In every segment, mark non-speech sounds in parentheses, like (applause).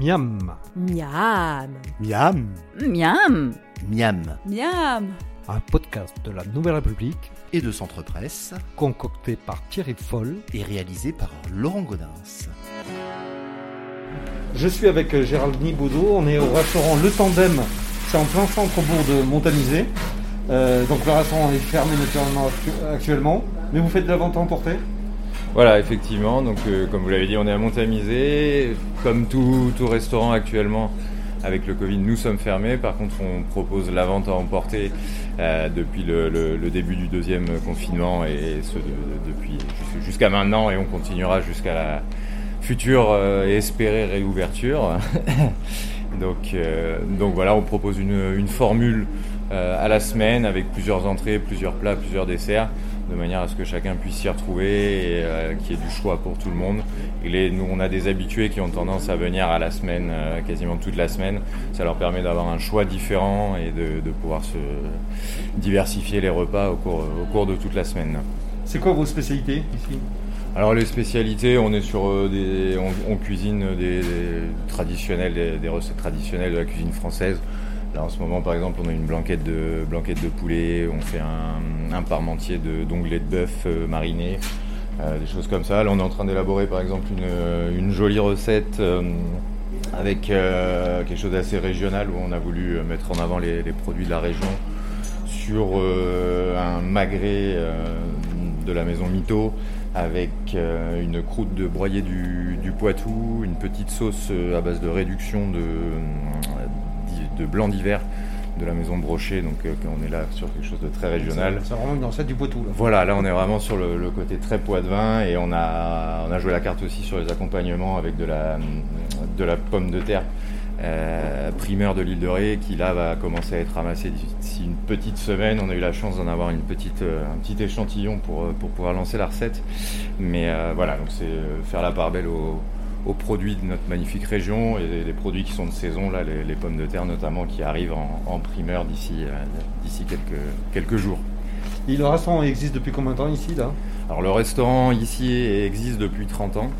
Miam, Miam. Miam. Miam Miam. Miam un podcast de la Nouvelle République Et de Centre Presse concocté par Thierry Foll. et réalisé par Laurent Godin. Je suis avec euh, Gérald Niboudot, on est au restaurant Le Tandem, c'est en plein centre bourg de Montanisé. Euh, donc le restaurant est fermé naturellement actu- actuellement, mais vous faites de la vente à emporter? Voilà, effectivement. Donc, euh, comme vous l'avez dit, on est à Montamisé. Comme tout, tout restaurant actuellement, avec le Covid, nous sommes fermés. Par contre, on propose la vente à emporter euh, depuis le, début du deuxième confinement et ce de- de- depuis jus- jusqu'à maintenant. Et on continuera jusqu'à la future euh, et espérée réouverture. (laughs) donc, donc voilà, on propose une, une formule à la semaine avec plusieurs entrées, plusieurs plats, plusieurs desserts de manière à ce que chacun puisse s'y retrouver et euh, qu'il y ait du choix pour tout le monde. Et les, nous, on a des habitués qui ont tendance à venir à la semaine, euh, quasiment toute la semaine. Ça leur permet d'avoir un choix différent et de, de pouvoir se diversifier les repas au cours, au cours de toute la semaine. C'est quoi vos spécialités ici? Alors les spécialités, on est sur euh, des, on, on cuisine des, des traditionnels, des, des recettes traditionnelles de la cuisine française. Là en ce moment par exemple, on a une blanquette de blanquette de poulet, on fait un, parmentier de d'onglet de bœuf euh, mariné, euh, des choses comme ça. Là on est en train d'élaborer par exemple une, une jolie recette euh, avec euh, quelque chose d'assez régional où on a voulu euh, mettre en avant les, produits de la région sur euh, un magret euh, de la maison Mito avec euh, une croûte de broyé du, Poitou, une petite sauce euh, à base de réduction de, euh, de blanc d'hiver de la maison Brochet. Donc euh, on est là sur quelque chose de très régional. C'est vraiment une recette du Poitou là. Voilà, là on est vraiment sur le, le côté très poids de vin et on a, on a joué la carte aussi sur les accompagnements avec de la, de la pomme de terre euh, primeur de l'île de Ré qui là va commencer à être ramassé d'ici une petite semaine. On a eu la chance d'en avoir une petite, euh, un petit échantillon pour, pour pouvoir lancer la recette. Mais voilà, donc c'est faire la part belle aux, aux produits de notre magnifique région et les, produits qui sont de saison, là, les, les pommes de terre notamment qui arrivent en, en primeur d'ici euh, d'ici quelques, quelques jours. Et le restaurant existe depuis combien de temps ici là? Alors le restaurant ici existe depuis 30 ans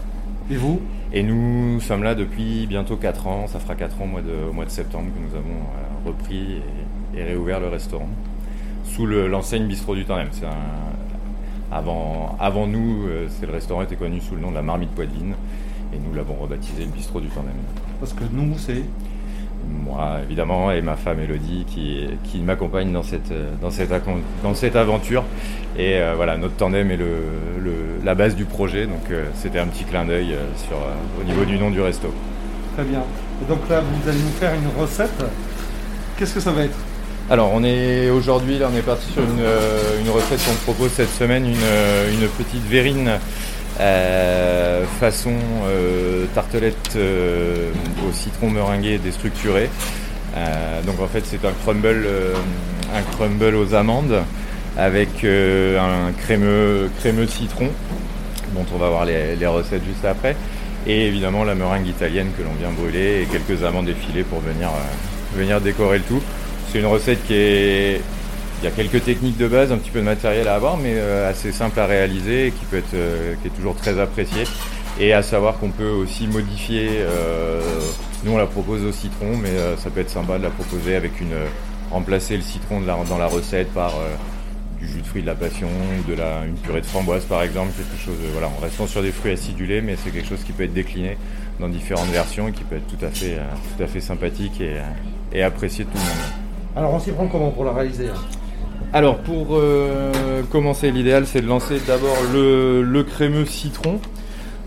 Et vous? Et nous sommes là depuis bientôt 4 ans. Ça fera 4 ans au mois de, au mois de septembre que nous avons euh, repris et, et réouvert le restaurant sous le- l'enseigne Bistrot du Tandem. Un- avant, avant nous, euh, c'est le restaurant était connu sous le nom de la Marmite Poitevine et nous l'avons rebaptisé le Bistrot du Tandem. Parce que nous c'est... Moi, évidemment, et ma femme Elodie qui, qui m'accompagne dans cette, dans, cette, dans cette aventure. Et euh, voilà, notre tandem est le, le- la base du projet, donc euh, c'était un petit clin d'œil euh, sur, au niveau du nom du resto. Très bien. Et donc là vous allez nous faire une recette. Qu'est-ce que ça va être? Alors, on est aujourd'hui, là, on est parti sur une, euh, une recette qu'on propose cette semaine, une, une petite verrine euh, façon euh, tartelette euh, au citron meringué déstructuré. Donc en fait, c'est un crumble, un crumble aux amandes avec un crémeux, crémeux citron, dont on va voir les, les recettes juste après. Et évidemment la meringue italienne que l'on vient brûler et quelques amandes effilées pour venir, venir décorer le tout. C'est une recette qui est. Il y a quelques techniques de base, un petit peu de matériel à avoir, mais euh, assez simple à réaliser et qui peut être, euh, qui est toujours très appréciée. Et à savoir qu'on peut aussi modifier. euh, nous, on la propose au citron, mais euh, ça peut être sympa de la proposer avec une. remplacer le citron dans la recette par euh, du jus de fruits de la passion, de la, une purée de framboise par exemple, quelque chose. euh, voilà, en restant sur des fruits acidulés, mais c'est quelque chose qui peut être décliné dans différentes versions et qui peut être tout à fait, euh, tout à fait sympathique et, euh, et apprécié de tout le monde. Alors on s'y prend comment pour la réaliser hein? Alors pour euh, commencer, l'idéal c'est de lancer d'abord le, crémeux citron.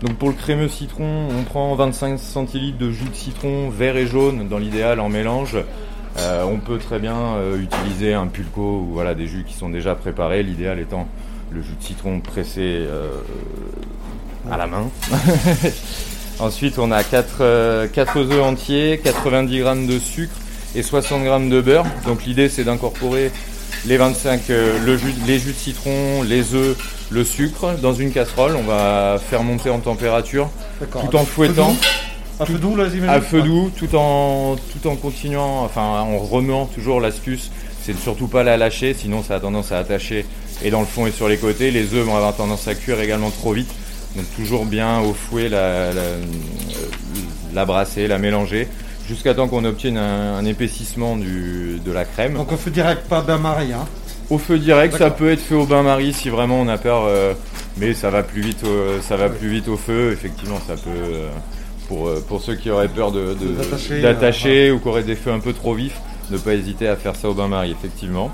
Donc pour le crémeux citron, on prend 25 centilitres de jus de citron vert et jaune dans l'idéal en mélange. Euh, on peut très bien euh, utiliser un pulco ou voilà des jus qui sont déjà préparés. L'idéal étant le jus de citron pressé à la main. (laughs) Ensuite, on a 4, œufs entiers, 90 g de sucre et 60 g de beurre. Donc l'idée c'est d'incorporer les 25, euh, le jus, les jus de citron, les œufs, le sucre dans une casserole. On va faire monter en température tout en fouettant. À feu doux là à feu doux, tout en, tout en continuant, enfin en remuant toujours l'astuce, c'est surtout pas la lâcher, sinon ça a tendance à attacher et dans le fond et sur les côtés. Les œufs vont avoir tendance à cuire également trop vite, donc toujours bien au fouet la, la- la brasser, la mélanger, jusqu'à temps qu'on obtienne un, un épaississement du, de la crème. Donc au feu direct, pas bain-marie. Hein. Au feu direct, ça peut être fait au bain-marie si vraiment on a peur, euh, mais ça va plus vite, au, ça va plus vite au feu. Effectivement, ça peut euh, pour euh, pour ceux qui auraient peur de D'attacher, ou qui auraient des feux un peu trop vifs, ne pas hésiter à faire ça au bain-marie, effectivement.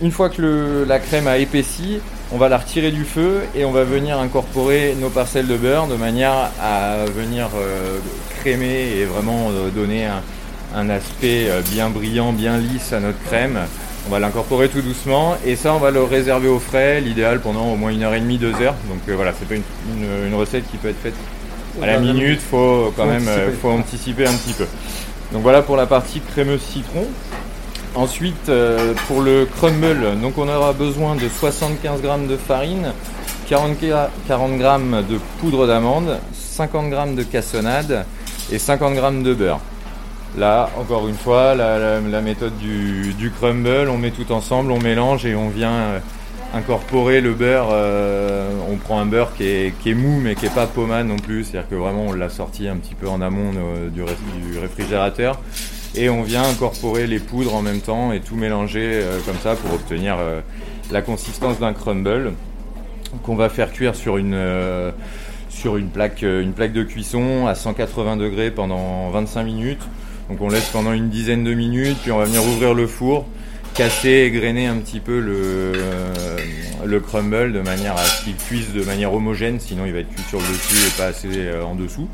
Une fois que le- la crème a épaissi, on va la retirer du feu et on va venir incorporer nos parcelles de beurre de manière à venir euh, crémer et vraiment euh, donner un, un aspect euh, bien brillant, bien lisse à notre crème. On va l'incorporer tout doucement et ça on va le réserver au frais, l'idéal pendant au moins une heure et demie, deux heures. Donc euh, voilà, c'est pas une, une- une recette qui peut être faite à la minute, faut quand même anticiper. faut anticiper un petit peu. Donc voilà pour la partie crémeuse citron. Ensuite, euh, pour le crumble, donc on aura besoin de 75 g de farine, 40, g 40 g de poudre d'amande, 50 g de cassonade et 50 g de beurre. Là, encore une fois, la, méthode du, crumble, on met tout ensemble, on mélange et on vient euh, incorporer le beurre. euh, on prend un beurre qui est, mou mais qui est pas pommade non plus, c'est-à-dire que vraiment on l'a sorti un petit peu en amont du réfrigérateur et on vient incorporer les poudres en même temps et tout mélanger euh, comme ça pour obtenir euh, la consistance d'un crumble qu'on va faire cuire sur une euh, sur une plaque une plaque de cuisson à 180 degrés pendant 25 minutes. Donc on laisse pendant une dizaine de minutes puis on va venir ouvrir le four, casser grainer un petit peu le le crumble de manière à ce qu'il cuise de manière homogène, sinon il va être cuit sur le dessus et pas assez en dessous.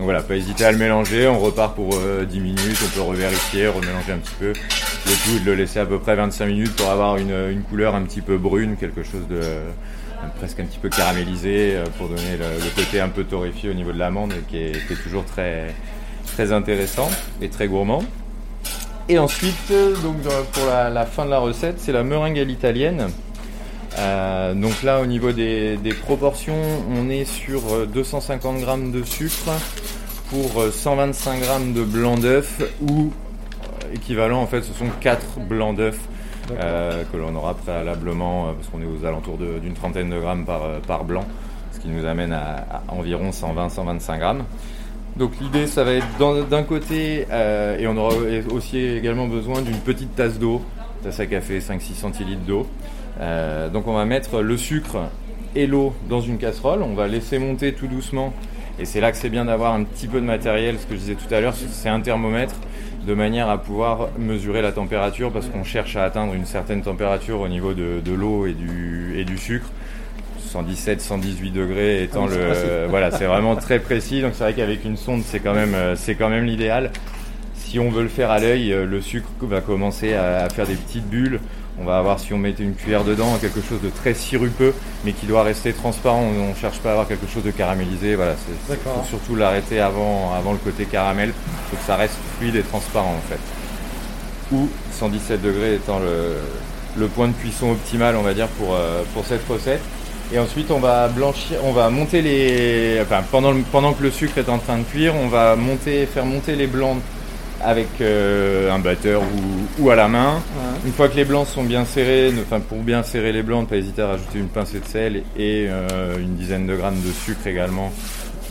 Donc voilà, pas hésiter à le mélanger, on repart pour euh, 10 minutes, on peut revérifier, remélanger un petit peu le tout, de le laisser à peu près 25 minutes pour avoir une, une couleur un petit peu brune, quelque chose de euh, presque un petit peu caramélisé euh, pour donner le, côté un peu torréfié au niveau de l'amande qui est, qui est toujours très, très intéressant et très gourmand. Et ensuite, euh, donc pour la, la fin de la recette, c'est la meringue à l'italienne. Euh, donc là, au niveau des, des proportions, on est sur euh, 250 g de sucre pour euh, 125 g de blanc d'œuf ou euh, équivalent, en fait, ce sont 4 blancs d'œuf euh, que l'on aura préalablement, euh, parce qu'on est aux alentours d'une trentaine de grammes par, euh, par blanc, ce qui nous amène à, à environ 120-125 grammes. Donc l'idée, ça va être d'un côté, euh, et on aura aussi également besoin d'une petite tasse d'eau, tasse à café, 5-6 centilitres d'eau. Euh, donc on va mettre le sucre et l'eau dans une casserole, on va laisser monter tout doucement, et c'est là que c'est bien d'avoir un petit peu de matériel, ce que je disais tout à l'heure, c'est un thermomètre, de manière à pouvoir mesurer la température, parce qu'on cherche à atteindre une certaine température au niveau de, de l'eau et du, et du sucre. 117, 118 degrés étant Ah le, précis. (laughs) voilà, c'est vraiment très précis. Donc c'est vrai qu'avec une sonde, c'est quand même, euh, c'est quand même l'idéal. Si on veut le faire à l'œil, euh, le sucre va commencer à, faire des petites bulles. On va avoir, si on mettait une cuillère dedans, quelque chose de très sirupeux, mais qui doit rester transparent. On ne cherche pas à avoir quelque chose de caramélisé. Voilà, c'est faut surtout l'arrêter avant, avant le côté caramel. Il faut que ça reste fluide et transparent en fait. Ou 117 degrés étant le, le point de cuisson optimal, on va dire, pour, euh, pour cette recette. Et ensuite, on va blanchir, on va monter les, enfin, pendant, le- pendant que le sucre est en train de cuire, on va monter, faire monter les blancs avec euh, un batteur ou, ou à la main. Ouais. Une fois que les blancs sont bien serrés, enfin pour bien serrer les blancs, ne pas hésiter à rajouter une pincée de sel et euh, une dizaine de grammes de sucre également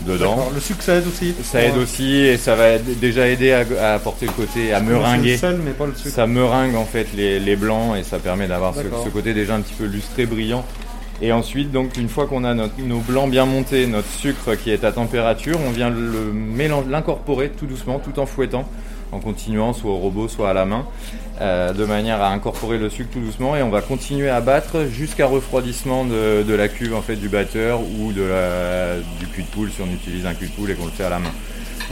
dedans. Le sucre, ça aide aussi. Ça aide aussi et ça va déjà aider à, à apporter le côté, à meringuer. Le sel, mais pas le sucre. Ça meringue en fait les, les blancs et ça permet d'avoir ce, côté déjà un petit peu lustré, brillant. Et ensuite, donc une fois qu'on a notre- nos blancs bien montés, notre sucre qui est à température, on vient le l'incorporer tout doucement, tout en fouettant, en continuant soit au robot, soit à la main, euh, de manière à incorporer le sucre tout doucement. Et on va continuer à battre jusqu'à refroidissement de, de la cuve en fait du batteur ou de la, du cul de poule si on utilise un cul de poule et qu'on le fait à la main.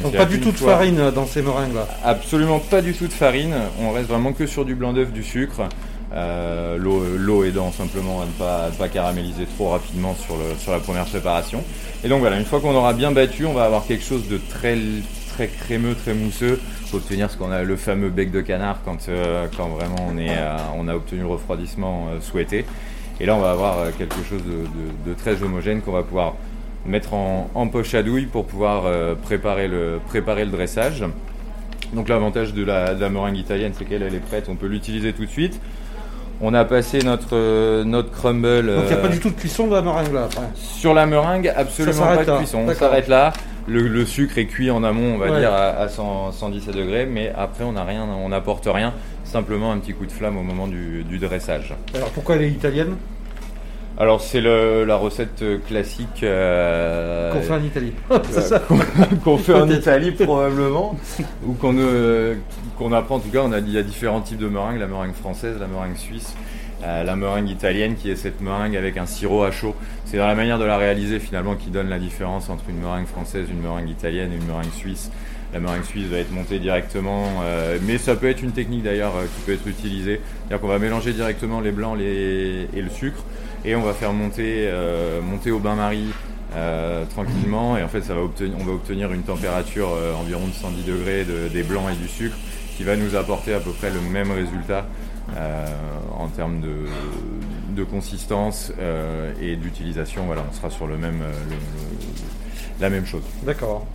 Donc pas du tout de fois- farine dans ces meringues là. Absolument pas du tout de farine. On reste vraiment que sur du blanc d'œuf, du sucre. Euh, l'eau, l'eau aidant simplement à ne pas, à ne pas caraméliser trop rapidement sur, le, sur la première préparation. Et donc voilà, une fois qu'on aura bien battu, on va avoir quelque chose de très, très crémeux, très mousseux pour obtenir ce qu'on a le fameux bec de canard quand, euh, quand vraiment on, est, euh, on a obtenu le refroidissement euh, souhaité. Et là, on va avoir quelque chose de, de- de très homogène qu'on va pouvoir mettre en, en poche à douille pour pouvoir préparer, le, préparer le dressage. Donc l'avantage de la, de la meringue italienne, c'est qu'elle elle est prête, on peut l'utiliser tout de suite. On a passé notre, euh, notre crumble Donc il n'y a euh, pas du tout de cuisson de la meringue là après. sur la meringue, absolument pas de cuisson. On s'arrête là. Le, le sucre est cuit en amont, on va Ouais. dire à, à 100, 117 degrés, mais après on n'a rien, on n'apporte rien, simplement un petit coup de flamme au moment du, du dressage. Alors pourquoi elle est italienne? Alors c'est la recette classique euh, Qu'on fait en Italie. (laughs) euh, (laughs) qu'on- fait en. Italie (laughs) probablement, ou qu'on euh, qu'on apprend en tout cas. On a, il y a différents types de meringues, la meringue française, la meringue suisse, euh, la meringue italienne qui est cette meringue avec un sirop à chaud. C'est dans la manière de la réaliser finalement qui donne la différence entre une meringue française, une meringue italienne et une meringue suisse. La meringue suisse va être montée directement, euh, mais ça peut être une technique d'ailleurs euh, qui peut être utilisée. C'est-à-dire qu'on va mélanger directement les blancs et le sucre et on va faire monter, euh, monter au bain-marie euh, tranquillement et en fait ça va obtenir, on va obtenir une température environ de 110 degrés de- des blancs et du sucre qui va nous apporter à peu près le même résultat en termes de, de consistance euh, et d'utilisation. Voilà, on sera sur le même, euh, le- le- la même chose. D'accord.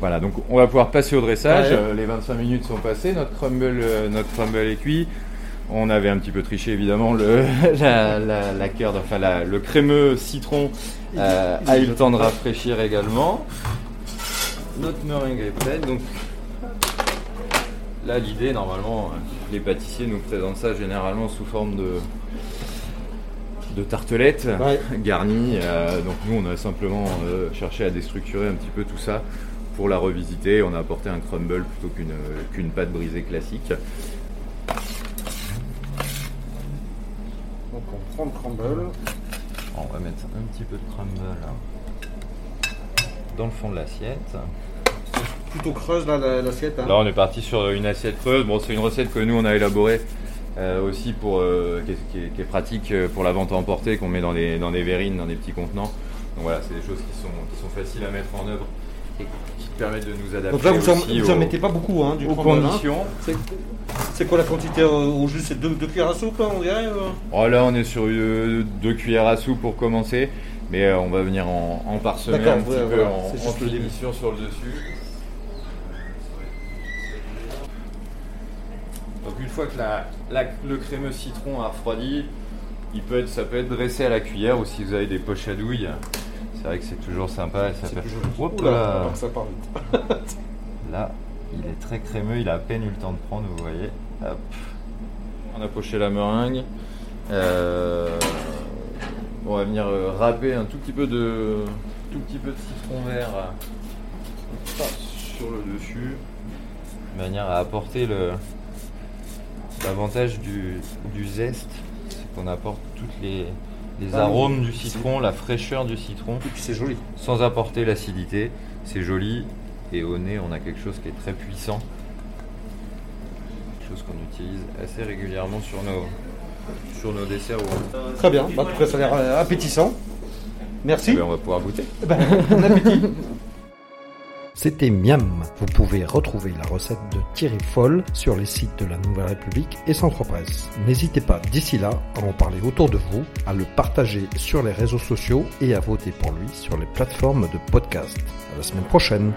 Voilà, donc on va pouvoir passer au dressage. Ouais. Euh, les 25 minutes sont passées, notre crumble, euh, notre crumble est cuit. On avait un petit peu triché évidemment le, (laughs) la, la, la cœur, enfin la- le crémeux citron euh, a eu le temps de rafraîchir également. Notre meringue est prête, donc là l'idée normalement, euh, les pâtissiers nous présentent ça généralement sous forme de de tartelettes Ouais. (laughs) garnies. euh, donc nous on a simplement euh, cherché à déstructurer un petit peu tout ça pour la revisiter. On a apporté un crumble plutôt qu'une qu'une pâte brisée classique. Donc on prend le crumble. On va mettre un petit peu de crumble dans le fond de l'assiette. Plutôt creuse là l'assiette. hein. Là, on est parti sur une assiette creuse. Bon, c'est une recette que nous on a élaborée euh, aussi pour euh, qui, est, qui est- qui est pratique euh, pour la vente à emporter, qu'on met dans des dans des verrines, dans des petits contenants. Donc voilà, c'est des choses qui sont qui sont faciles à mettre en œuvre et qui permettent de nous adapter Donc là vous en, mettez pas beaucoup hein, du aux hein. conditions. C'est- C'est quoi la quantité euh, au juste C'est deux, deux cuillères à soupe hein, on dirait euh? Oh, là, on est sur euh, deux cuillères à soupe pour commencer, mais euh, on va venir en, en parsemer D'accord, un petit ouais, peu voilà, en, en sur le dessus. Donc une fois que la, la- le crémeux citron a refroidi, il peut être, ça peut être dressé à la cuillère ou si vous avez des poches à douille. C'est vrai que c'est toujours sympa. et ça fait- Oula, là. ça part vite. (laughs) Là, il est très crémeux, il a à peine eu le temps de prendre, vous voyez. Hop. On a poché la meringue. Euh, on va venir euh, râper un tout petit peu de, tout petit peu de citron vert sur le dessus, de manière à apporter le l'avantage du, du zeste, c'est qu'on apporte toutes les, les Ah arômes du citron, la fraîcheur du citron Et puis c'est joli. sans apporter l'acidité. C'est joli et au nez on a quelque chose qui est très puissant. Quelque chose qu'on utilise assez régulièrement sur nos, sur nos desserts. Très bien. Bah, en tout cas ça a l'air euh, appétissant. Merci. Eh ben, on va pouvoir goûter. Ben, (laughs) bon appétit. C'était Miam. Vous pouvez retrouver la recette de Thierry Foll sur les sites de la Nouvelle République et Centre Presse. N'hésitez pas d'ici là à en parler autour de vous, à le partager sur les réseaux sociaux et à voter pour lui sur les plateformes de podcast. À la semaine prochaine.